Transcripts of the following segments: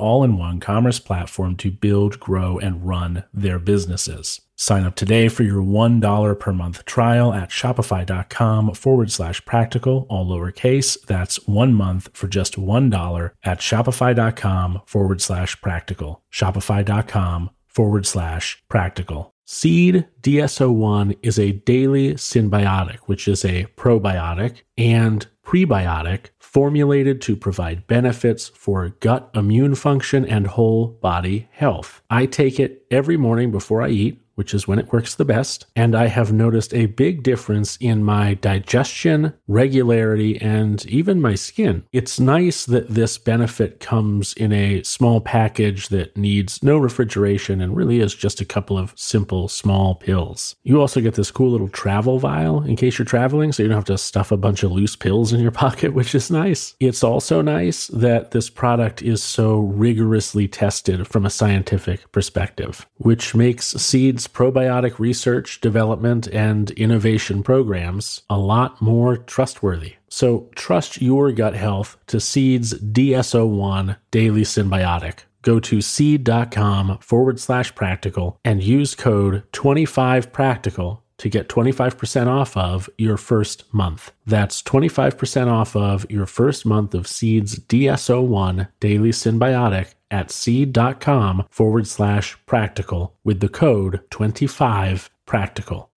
all in one commerce platform to build, grow, and run their businesses. Sign up today for your $1 per month trial at shopify.com forward slash practical, all lowercase. That's one month for just $1 at shopify.com forward slash practical. Shopify.com forward slash practical. Seed DS-01 is a daily synbiotic, which is a probiotic and prebiotic formulated to provide benefits for gut immune function and whole body health. I take it every morning before I eat which is when it works the best. And I have noticed a big difference in my digestion, regularity, and even my skin. It's nice that this benefit comes in a small package that needs no refrigeration and really is just a couple of simple small pills. You also get this cool little travel vial in case you're traveling, so you don't have to stuff a bunch of loose pills in your pocket, which is nice. It's also nice that this product is so rigorously tested from a scientific perspective, which makes seeds probiotic research, development, and innovation programs a lot more trustworthy. So trust your gut health to Seed's DS-01 Daily Synbiotic. Go to seed.com forward slash practical and use code 25practical to get 25% off of your first month. That's 25% off of your first month of Seed's DS-01 Daily Synbiotic at seed.com forward slash practical with the code 25 practical.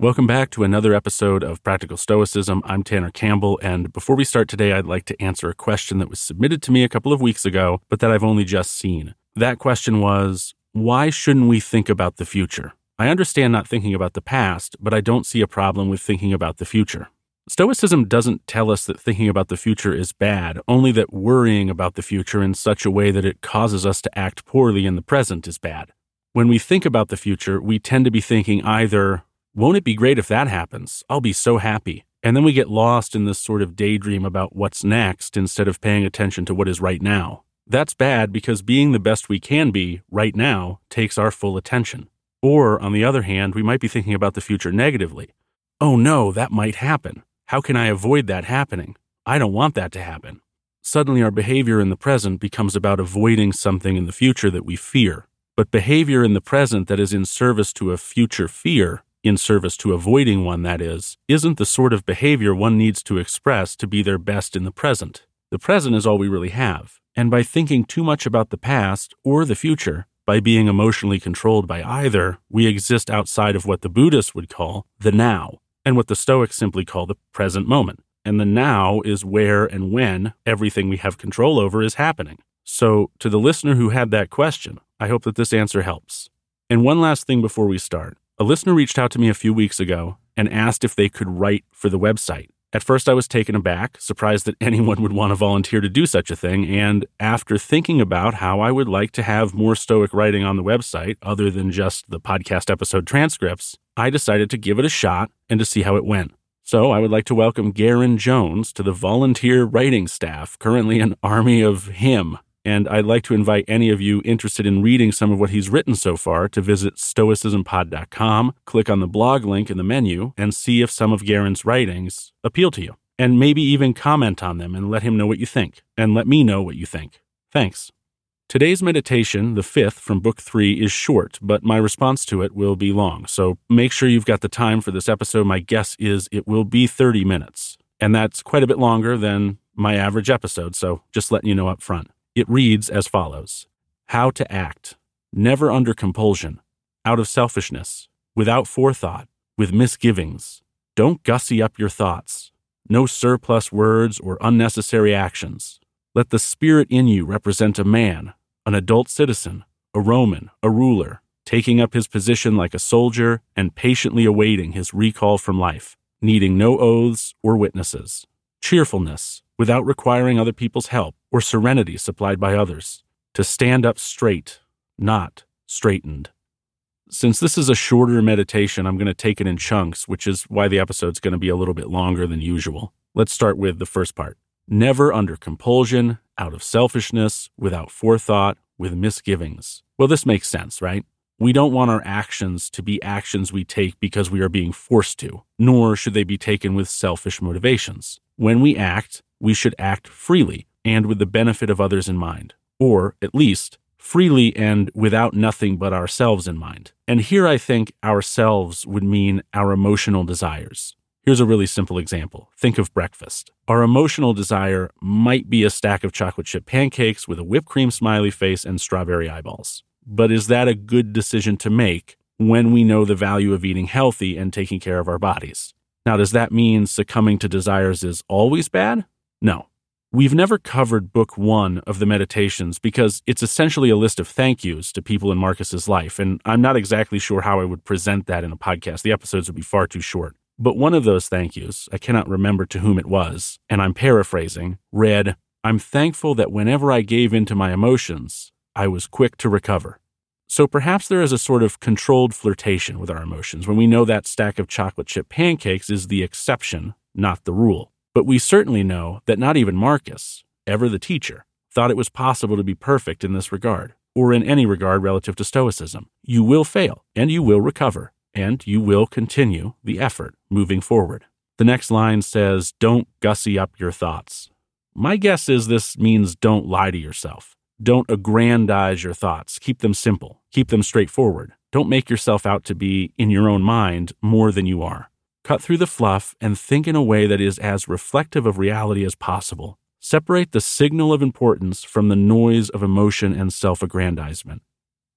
Welcome back to another episode of Practical Stoicism. I'm Tanner Campbell, and before we start today, I'd like to answer a question that was submitted to me a couple of weeks ago, but that I've only just seen. That question was Why shouldn't we think about the future? I understand not thinking about the past, but I don't see a problem with thinking about the future. Stoicism doesn't tell us that thinking about the future is bad, only that worrying about the future in such a way that it causes us to act poorly in the present is bad. When we think about the future, we tend to be thinking either, won't it be great if that happens? I'll be so happy. And then we get lost in this sort of daydream about what's next instead of paying attention to what is right now. That's bad because being the best we can be right now takes our full attention. Or, on the other hand, we might be thinking about the future negatively. Oh no, that might happen. How can I avoid that happening? I don't want that to happen. Suddenly, our behavior in the present becomes about avoiding something in the future that we fear. But behavior in the present that is in service to a future fear in service to avoiding one, that is, isn't the sort of behavior one needs to express to be their best in the present. The present is all we really have, and by thinking too much about the past or the future, by being emotionally controlled by either, we exist outside of what the Buddhists would call the now, and what the Stoics simply call the present moment. And the now is where and when everything we have control over is happening. So, to the listener who had that question, I hope that this answer helps. And one last thing before we start. A listener reached out to me a few weeks ago and asked if they could write for the website. At first, I was taken aback, surprised that anyone would want to volunteer to do such a thing, and after thinking about how I would like to have more Stoic writing on the website, other than just the podcast episode transcripts, I decided to give it a shot and to see how it went. So I would like to welcome Garen Jones to the volunteer writing staff, currently an army of him and I'd like to invite any of you interested in reading some of what he's written so far to visit stoicismpod.com, click on the blog link in the menu, and see if some of Garen's writings appeal to you. And maybe even comment on them and let him know what you think, and let me know what you think. Thanks. Today's meditation, the fifth from book three, is short, but my response to it will be long. So make sure you've got the time for this episode. My guess is it will be 30 minutes. And that's quite a bit longer than my average episode, so just letting you know up front. It reads as follows How to act, never under compulsion, out of selfishness, without forethought, with misgivings. Don't gussy up your thoughts. No surplus words or unnecessary actions. Let the spirit in you represent a man, an adult citizen, a Roman, a ruler, taking up his position like a soldier and patiently awaiting his recall from life, needing no oaths or witnesses. Cheerfulness, without requiring other people's help or serenity supplied by others. To stand up straight, not straightened. Since this is a shorter meditation, I'm going to take it in chunks, which is why the episode's going to be a little bit longer than usual. Let's start with the first part. Never under compulsion, out of selfishness, without forethought, with misgivings. Well, this makes sense, right? We don't want our actions to be actions we take because we are being forced to, nor should they be taken with selfish motivations. When we act, we should act freely and with the benefit of others in mind, or at least freely and without nothing but ourselves in mind. And here I think ourselves would mean our emotional desires. Here's a really simple example. Think of breakfast. Our emotional desire might be a stack of chocolate chip pancakes with a whipped cream smiley face and strawberry eyeballs. But is that a good decision to make when we know the value of eating healthy and taking care of our bodies? Now, does that mean succumbing to desires is always bad? No. We've never covered book one of the meditations because it's essentially a list of thank yous to people in Marcus's life, and I'm not exactly sure how I would present that in a podcast. The episodes would be far too short. But one of those thank yous, I cannot remember to whom it was, and I'm paraphrasing, read, I'm thankful that whenever I gave in to my emotions, I was quick to recover. So perhaps there is a sort of controlled flirtation with our emotions when we know that stack of chocolate chip pancakes is the exception, not the rule. But we certainly know that not even Marcus, ever the teacher, thought it was possible to be perfect in this regard, or in any regard relative to Stoicism. You will fail, and you will recover, and you will continue the effort moving forward. The next line says, Don't gussy up your thoughts. My guess is this means don't lie to yourself. Don't aggrandize your thoughts. Keep them simple. Keep them straightforward. Don't make yourself out to be, in your own mind, more than you are. Cut through the fluff and think in a way that is as reflective of reality as possible. Separate the signal of importance from the noise of emotion and self aggrandizement.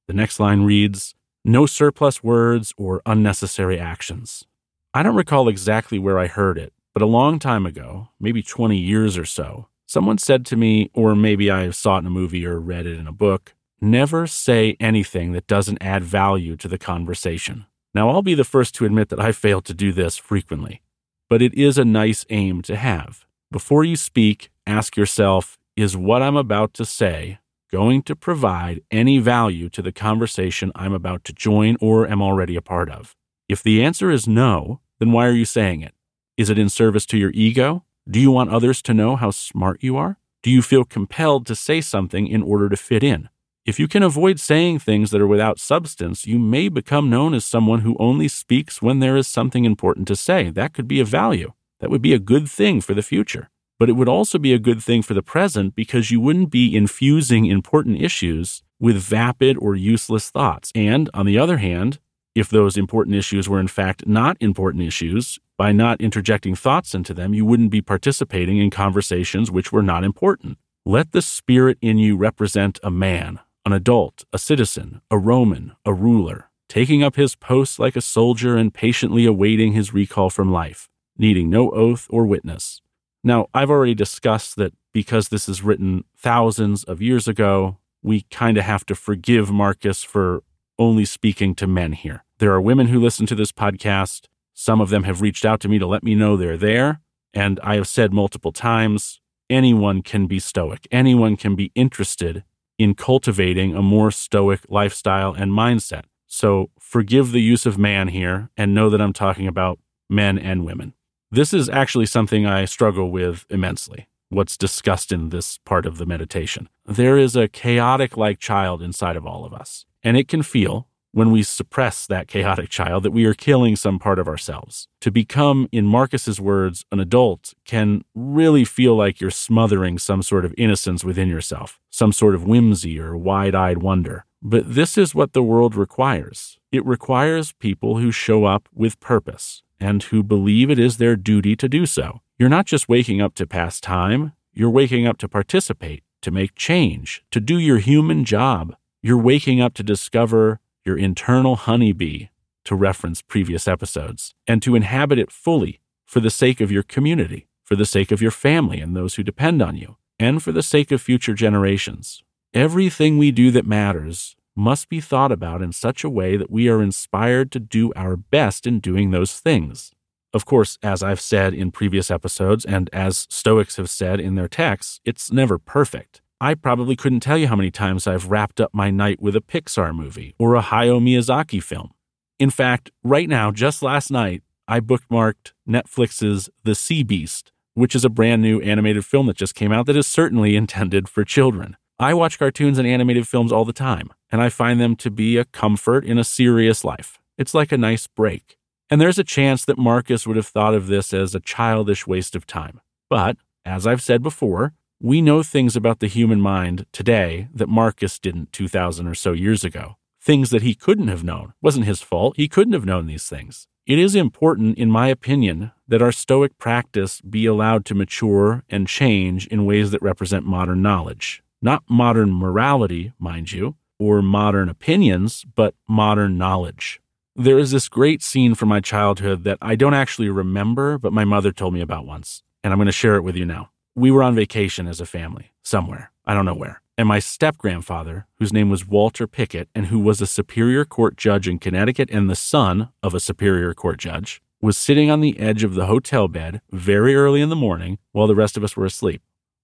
The next line reads No surplus words or unnecessary actions. I don't recall exactly where I heard it, but a long time ago, maybe 20 years or so, someone said to me, or maybe I saw it in a movie or read it in a book, never say anything that doesn't add value to the conversation. Now, I'll be the first to admit that I fail to do this frequently, but it is a nice aim to have. Before you speak, ask yourself Is what I'm about to say going to provide any value to the conversation I'm about to join or am already a part of? If the answer is no, then why are you saying it? Is it in service to your ego? Do you want others to know how smart you are? Do you feel compelled to say something in order to fit in? If you can avoid saying things that are without substance, you may become known as someone who only speaks when there is something important to say. That could be of value. That would be a good thing for the future. But it would also be a good thing for the present because you wouldn't be infusing important issues with vapid or useless thoughts. And on the other hand, if those important issues were in fact not important issues, by not interjecting thoughts into them, you wouldn't be participating in conversations which were not important. Let the spirit in you represent a man, an adult, a citizen, a Roman, a ruler, taking up his post like a soldier and patiently awaiting his recall from life, needing no oath or witness. Now, I've already discussed that because this is written thousands of years ago, we kind of have to forgive Marcus for only speaking to men here. There are women who listen to this podcast. Some of them have reached out to me to let me know they're there. And I have said multiple times anyone can be stoic, anyone can be interested in cultivating a more stoic lifestyle and mindset. So forgive the use of man here and know that I'm talking about men and women. This is actually something I struggle with immensely. What's discussed in this part of the meditation. There is a chaotic like child inside of all of us, and it can feel, when we suppress that chaotic child that we are killing some part of ourselves. To become, in Marcus's words, an adult can really feel like you're smothering some sort of innocence within yourself, some sort of whimsy or wide eyed wonder. But this is what the world requires. It requires people who show up with purpose and who believe it is their duty to do so. You're not just waking up to pass time, you're waking up to participate, to make change, to do your human job. You're waking up to discover your internal honeybee, to reference previous episodes, and to inhabit it fully for the sake of your community, for the sake of your family and those who depend on you, and for the sake of future generations. Everything we do that matters must be thought about in such a way that we are inspired to do our best in doing those things. Of course, as I've said in previous episodes, and as Stoics have said in their texts, it's never perfect. I probably couldn't tell you how many times I've wrapped up my night with a Pixar movie or a Hayao Miyazaki film. In fact, right now, just last night, I bookmarked Netflix's The Sea Beast, which is a brand new animated film that just came out that is certainly intended for children. I watch cartoons and animated films all the time, and I find them to be a comfort in a serious life. It's like a nice break. And there's a chance that Marcus would have thought of this as a childish waste of time. But, as I've said before, we know things about the human mind today that Marcus didn't 2,000 or so years ago. Things that he couldn't have known. Wasn't his fault. He couldn't have known these things. It is important, in my opinion, that our Stoic practice be allowed to mature and change in ways that represent modern knowledge. Not modern morality, mind you, or modern opinions, but modern knowledge. There is this great scene from my childhood that I don't actually remember, but my mother told me about once, and I'm going to share it with you now we were on vacation as a family somewhere. I don't know where. And my step grandfather, whose name was Walter Pickett and who was a Superior Court judge in Connecticut and the son of a Superior Court judge, was sitting on the edge of the hotel bed very early in the morning while the rest of us were asleep.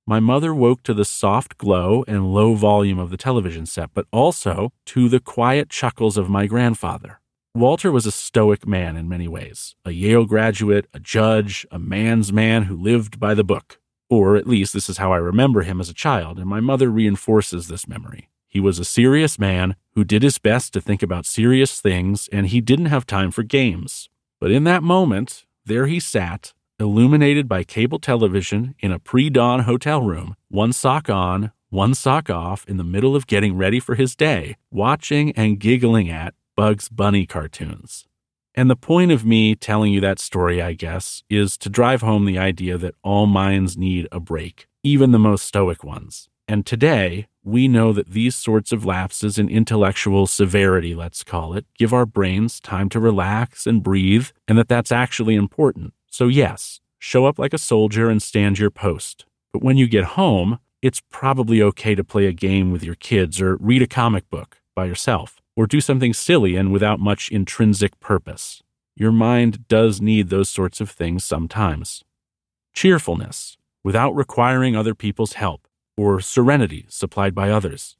My mother woke to the soft glow and low volume of the television set, but also to the quiet chuckles of my grandfather. Walter was a stoic man in many ways a Yale graduate, a judge, a man's man who lived by the book. Or at least this is how I remember him as a child, and my mother reinforces this memory. He was a serious man who did his best to think about serious things, and he didn't have time for games. But in that moment, there he sat, illuminated by cable television in a pre dawn hotel room, one sock on, one sock off, in the middle of getting ready for his day, watching and giggling at Bugs Bunny cartoons. And the point of me telling you that story, I guess, is to drive home the idea that all minds need a break, even the most stoic ones. And today, we know that these sorts of lapses in intellectual severity, let's call it, give our brains time to relax and breathe, and that that's actually important. So, yes, show up like a soldier and stand your post. But when you get home, it's probably okay to play a game with your kids or read a comic book by yourself or do something silly and without much intrinsic purpose. Your mind does need those sorts of things sometimes. Cheerfulness, without requiring other people's help, or serenity supplied by others.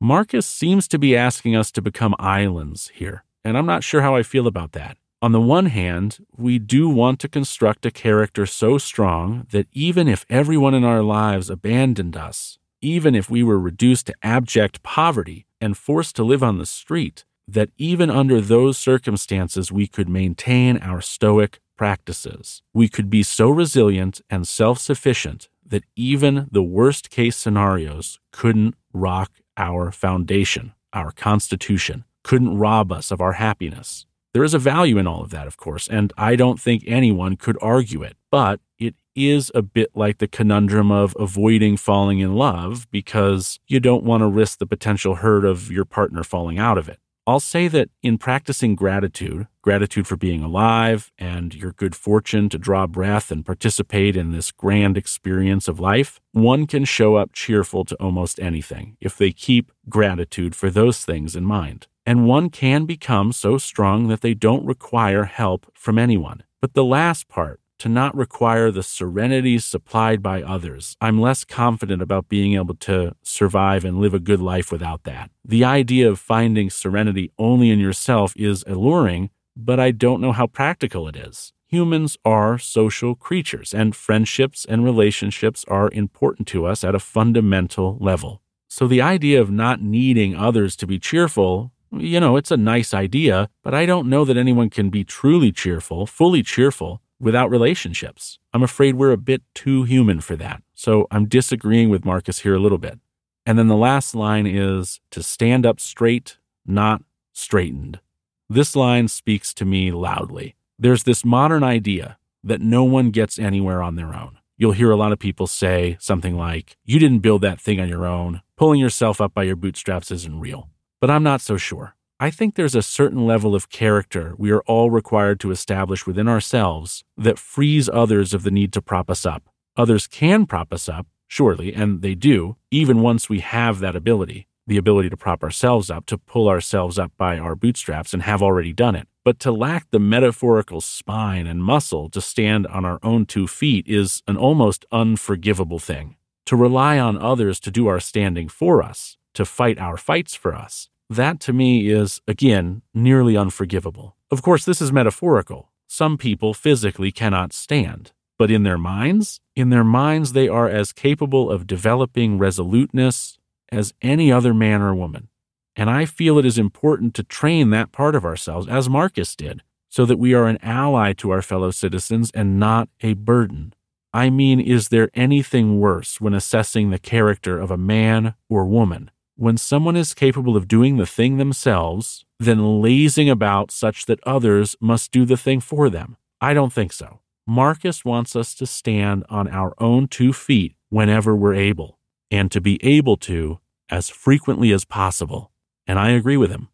Marcus seems to be asking us to become islands here, and I'm not sure how I feel about that. On the one hand, we do want to construct a character so strong that even if everyone in our lives abandoned us, even if we were reduced to abject poverty and forced to live on the street, that even under those circumstances we could maintain our Stoic practices. We could be so resilient and self sufficient that even the worst case scenarios couldn't rock our foundation, our constitution, couldn't rob us of our happiness. There is a value in all of that, of course, and I don't think anyone could argue it, but it is a bit like the conundrum of avoiding falling in love because you don't want to risk the potential hurt of your partner falling out of it. I'll say that in practicing gratitude, gratitude for being alive and your good fortune to draw breath and participate in this grand experience of life, one can show up cheerful to almost anything if they keep gratitude for those things in mind. And one can become so strong that they don't require help from anyone. But the last part, to not require the serenity supplied by others. I'm less confident about being able to survive and live a good life without that. The idea of finding serenity only in yourself is alluring, but I don't know how practical it is. Humans are social creatures, and friendships and relationships are important to us at a fundamental level. So the idea of not needing others to be cheerful You know, it's a nice idea, but I don't know that anyone can be truly cheerful, fully cheerful, without relationships. I'm afraid we're a bit too human for that. So I'm disagreeing with Marcus here a little bit. And then the last line is to stand up straight, not straightened. This line speaks to me loudly. There's this modern idea that no one gets anywhere on their own. You'll hear a lot of people say something like, You didn't build that thing on your own. Pulling yourself up by your bootstraps isn't real. But I'm not so sure. I think there's a certain level of character we are all required to establish within ourselves that frees others of the need to prop us up. Others can prop us up, surely, and they do, even once we have that ability the ability to prop ourselves up, to pull ourselves up by our bootstraps, and have already done it. But to lack the metaphorical spine and muscle to stand on our own two feet is an almost unforgivable thing. To rely on others to do our standing for us, to fight our fights for us, that to me is, again, nearly unforgivable. Of course, this is metaphorical. Some people physically cannot stand. But in their minds, in their minds, they are as capable of developing resoluteness as any other man or woman. And I feel it is important to train that part of ourselves, as Marcus did, so that we are an ally to our fellow citizens and not a burden. I mean, is there anything worse when assessing the character of a man or woman when someone is capable of doing the thing themselves than lazing about such that others must do the thing for them? I don't think so. Marcus wants us to stand on our own two feet whenever we're able, and to be able to as frequently as possible. And I agree with him.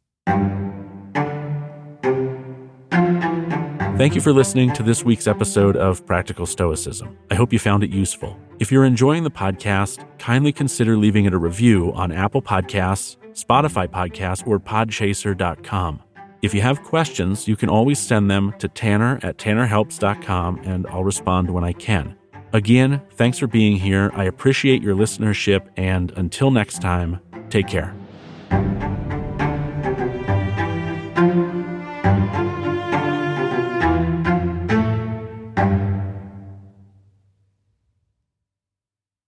Thank you for listening to this week's episode of Practical Stoicism. I hope you found it useful. If you're enjoying the podcast, kindly consider leaving it a review on Apple Podcasts, Spotify Podcasts, or podchaser.com. If you have questions, you can always send them to tanner at tannerhelps.com and I'll respond when I can. Again, thanks for being here. I appreciate your listenership, and until next time, take care.